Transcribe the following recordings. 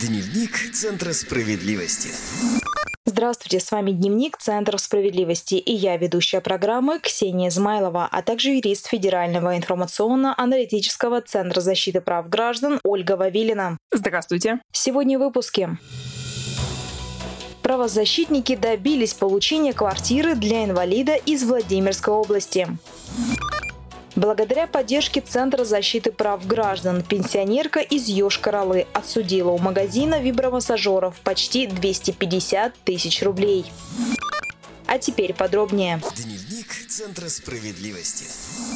Дневник Центра справедливости. Здравствуйте, с вами Дневник Центра справедливости и я, ведущая программы Ксения Измайлова, а также юрист Федерального информационно-аналитического Центра защиты прав граждан Ольга Вавилина. Здравствуйте. Сегодня в выпуске. Правозащитники добились получения квартиры для инвалида из Владимирской области. Благодаря поддержке Центра защиты прав граждан пенсионерка из Йошкар-Олы отсудила у магазина вибромассажеров почти 250 тысяч рублей. А теперь подробнее. Дневник Центра справедливости.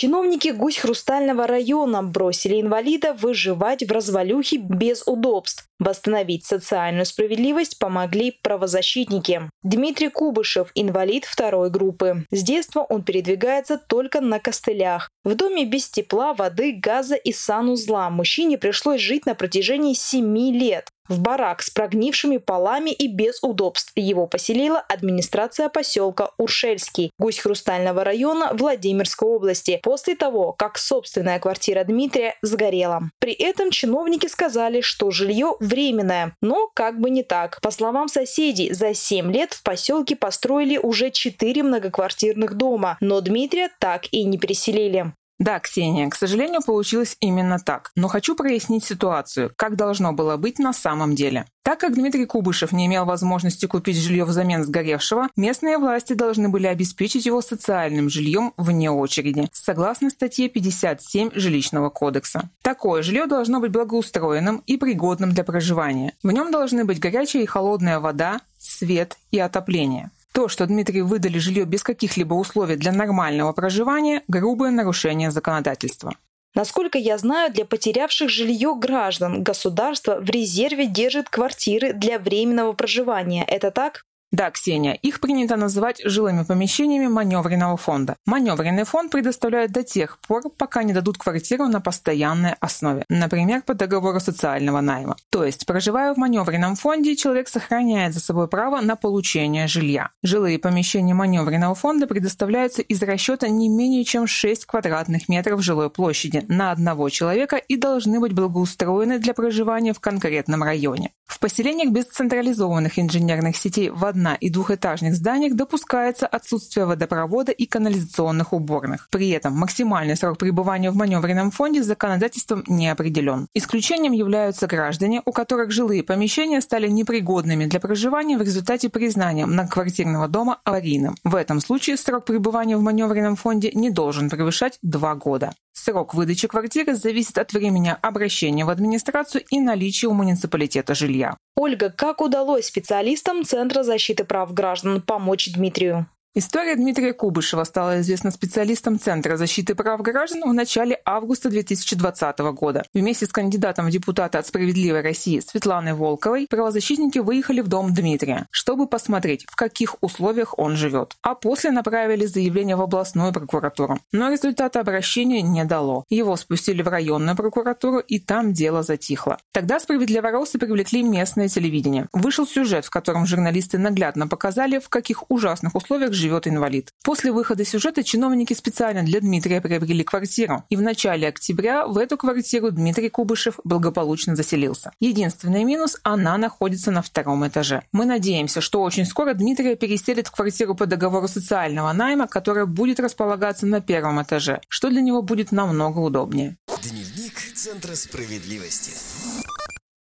Чиновники Гусь-Хрустального района бросили инвалида выживать в развалюхе без удобств. Восстановить социальную справедливость помогли правозащитники. Дмитрий Кубышев – инвалид второй группы. С детства он передвигается только на костылях. В доме без тепла, воды, газа и санузла мужчине пришлось жить на протяжении семи лет. В барак с прогнившими полами и без удобств его поселила администрация поселка Уршельский, гусь Хрустального района Владимирской области, после того, как собственная квартира Дмитрия сгорела. При этом чиновники сказали, что жилье временное, но как бы не так. По словам соседей, за 7 лет в поселке построили уже 4 многоквартирных дома, но Дмитрия так и не переселили. Да, Ксения, к сожалению, получилось именно так. Но хочу прояснить ситуацию, как должно было быть на самом деле. Так как Дмитрий Кубышев не имел возможности купить жилье взамен сгоревшего, местные власти должны были обеспечить его социальным жильем вне очереди, согласно статье 57 Жилищного кодекса. Такое жилье должно быть благоустроенным и пригодным для проживания. В нем должны быть горячая и холодная вода, свет и отопление. То, что Дмитрию выдали жилье без каких-либо условий для нормального проживания – грубое нарушение законодательства. Насколько я знаю, для потерявших жилье граждан государство в резерве держит квартиры для временного проживания. Это так? Да, Ксения, их принято называть жилыми помещениями маневренного фонда. Маневренный фонд предоставляет до тех пор, пока не дадут квартиру на постоянной основе, например, по договору социального найма. То есть, проживая в маневренном фонде, человек сохраняет за собой право на получение жилья. Жилые помещения маневренного фонда предоставляются из расчета не менее чем 6 квадратных метров жилой площади на одного человека и должны быть благоустроены для проживания в конкретном районе. В поселениях без централизованных инженерных сетей в одна- и двухэтажных зданиях допускается отсутствие водопровода и канализационных уборных. При этом максимальный срок пребывания в маневренном фонде законодательством не определен. Исключением являются граждане, у которых жилые помещения стали непригодными для проживания в результате признания многоквартирного дома аварийным. В этом случае срок пребывания в маневренном фонде не должен превышать два года. Срок выдачи квартиры зависит от времени обращения в администрацию и наличия у муниципалитета жилья. Ольга, как удалось специалистам Центра защиты прав граждан помочь Дмитрию? История Дмитрия Кубышева стала известна специалистам Центра защиты прав граждан в начале августа 2020 года. Вместе с кандидатом в депутаты от «Справедливой России» Светланой Волковой правозащитники выехали в дом Дмитрия, чтобы посмотреть, в каких условиях он живет. А после направили заявление в областную прокуратуру. Но результата обращения не дало. Его спустили в районную прокуратуру, и там дело затихло. Тогда справедливоросы привлекли местное телевидение. Вышел сюжет, в котором журналисты наглядно показали, в каких ужасных условиях живет инвалид. После выхода сюжета чиновники специально для Дмитрия приобрели квартиру. И в начале октября в эту квартиру Дмитрий Кубышев благополучно заселился. Единственный минус – она находится на втором этаже. Мы надеемся, что очень скоро Дмитрия переселят в квартиру по договору социального найма, которая будет располагаться на первом этаже, что для него будет намного удобнее. Дневник Центра справедливости.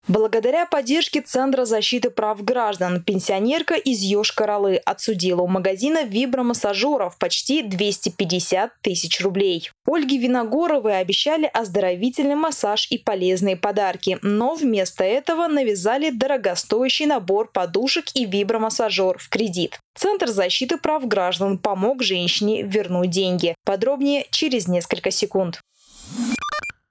Благодаря поддержке Центра защиты прав граждан пенсионерка из Йошкар-Олы отсудила у магазина вибромассажеров почти 250 тысяч рублей. Ольге Виногоровой обещали оздоровительный массаж и полезные подарки, но вместо этого навязали дорогостоящий набор подушек и вибромассажер в кредит. Центр защиты прав граждан помог женщине вернуть деньги. Подробнее через несколько секунд.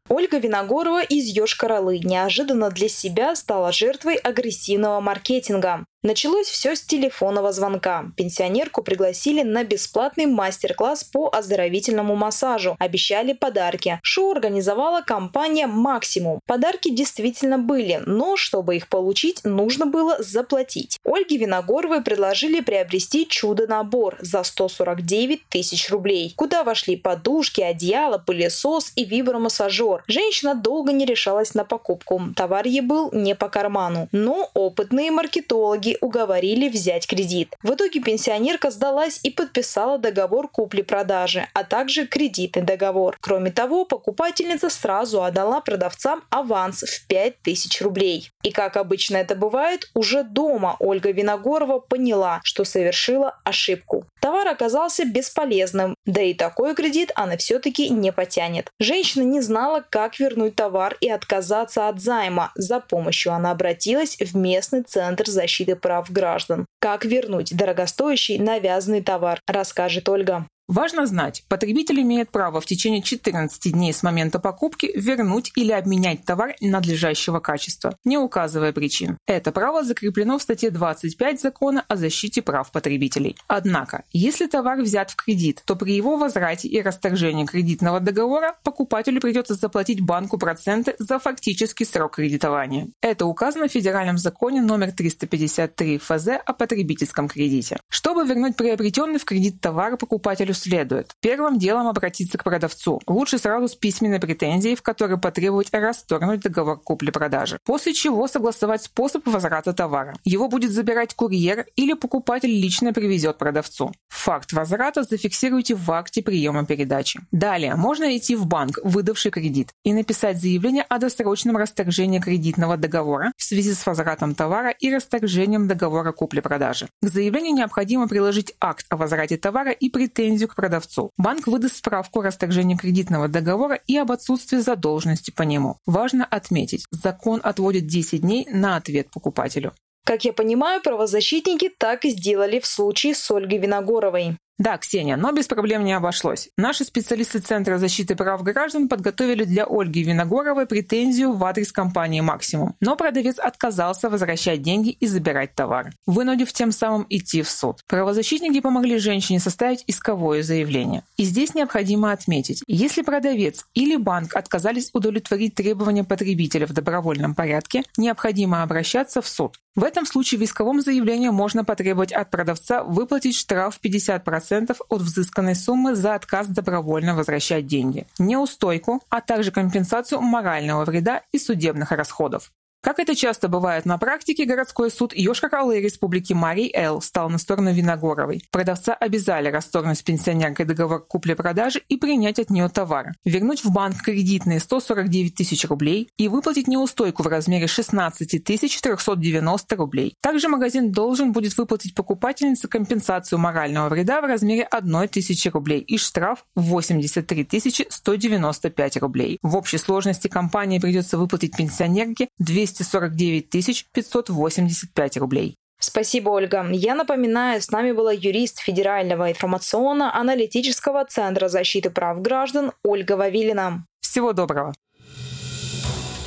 Ольга Виногорова из Йошкар-Олы неожиданно для себя стала жертвой агрессивного маркетинга. Началось все с телефонного звонка. Пенсионерку пригласили на бесплатный мастер-класс по оздоровительному массажу. Обещали подарки. Шоу организовала компания «Максимум». Подарки действительно были, но чтобы их получить, нужно было заплатить. Ольге Виногоровой предложили приобрести чудо-набор за 149 тысяч рублей, куда вошли подушки, одеяло, пылесос и вибромассажер. Женщина долго не решалась на покупку. Товар ей был не по карману. Но опытные маркетологи уговорили взять кредит. В итоге пенсионерка сдалась и подписала договор купли-продажи, а также кредитный договор. Кроме того, покупательница сразу отдала продавцам аванс в 5000 рублей. И как обычно это бывает, уже дома Ольга Виногорова поняла, что совершила ошибку. Товар оказался бесполезным, да и такой кредит она все-таки не потянет. Женщина не знала, как вернуть товар и отказаться от займа. За помощью она обратилась в местный центр защиты прав граждан. Как вернуть дорогостоящий навязанный товар, расскажет Ольга. Важно знать, потребитель имеет право в течение 14 дней с момента покупки вернуть или обменять товар надлежащего качества, не указывая причин. Это право закреплено в статье 25 Закона о защите прав потребителей. Однако, если товар взят в кредит, то при его возврате и расторжении кредитного договора покупателю придется заплатить банку проценты за фактический срок кредитования. Это указано в Федеральном законе номер 353 ФЗ о потребительском кредите. Чтобы вернуть приобретенный в кредит товар покупателю следует. Первым делом обратиться к продавцу. Лучше сразу с письменной претензией, в которой потребовать расторгнуть договор купли-продажи. После чего согласовать способ возврата товара. Его будет забирать курьер или покупатель лично привезет продавцу. Факт возврата зафиксируйте в акте приема передачи. Далее можно идти в банк, выдавший кредит, и написать заявление о досрочном расторжении кредитного договора в связи с возвратом товара и расторжением договора купли-продажи. К заявлению необходимо приложить акт о возврате товара и претензию к продавцу. Банк выдаст справку о расторжении кредитного договора и об отсутствии задолженности по нему. Важно отметить, закон отводит 10 дней на ответ покупателю. Как я понимаю, правозащитники так и сделали в случае с Ольгой Виногоровой. Да, Ксения, но без проблем не обошлось. Наши специалисты Центра защиты прав граждан подготовили для Ольги Виногоровой претензию в адрес компании «Максимум». Но продавец отказался возвращать деньги и забирать товар, вынудив тем самым идти в суд. Правозащитники помогли женщине составить исковое заявление. И здесь необходимо отметить, если продавец или банк отказались удовлетворить требования потребителя в добровольном порядке, необходимо обращаться в суд. В этом случае в исковом заявлении можно потребовать от продавца выплатить штраф 50% от взысканной суммы за отказ добровольно возвращать деньги, неустойку, а также компенсацию морального вреда и судебных расходов. Как это часто бывает на практике, городской суд Йошкар-Олы Республики Марий Эл стал на сторону Виногоровой. Продавца обязали расторгнуть с пенсионеркой договор купли-продажи и принять от нее товар, вернуть в банк кредитные 149 тысяч рублей и выплатить неустойку в размере 16 тысяч 390 рублей. Также магазин должен будет выплатить покупательнице компенсацию морального вреда в размере 1 тысячи рублей и штраф 83 тысячи 195 рублей. В общей сложности компании придется выплатить пенсионерке 200 249 585 рублей. Спасибо, Ольга. Я напоминаю, с нами была юрист Федерального информационно-аналитического центра защиты прав граждан Ольга Вавилина. Всего доброго.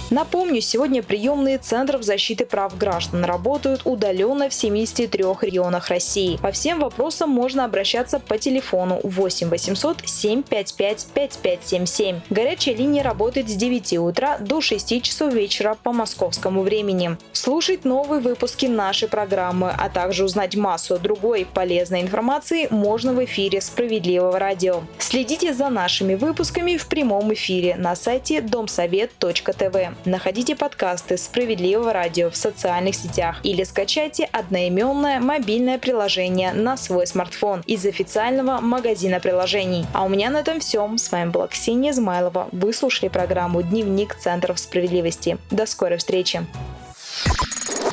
Напомню, сегодня приемные Центров защиты прав граждан работают удаленно в 73 регионах России. По всем вопросам можно обращаться по телефону 8 800 755 5577. Горячая линия работает с 9 утра до 6 часов вечера по московскому времени. Слушать новые выпуски нашей программы, а также узнать массу другой полезной информации можно в эфире Справедливого радио. Следите за нашими выпусками в прямом эфире на сайте домсовет.тв. Находите подкасты «Справедливого радио» в социальных сетях или скачайте одноименное мобильное приложение на свой смартфон из официального магазина приложений. А у меня на этом все. С вами была Ксения Измайлова. Вы слушали программу «Дневник Центров справедливости». До скорой встречи.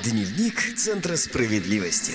Дневник Центра справедливости.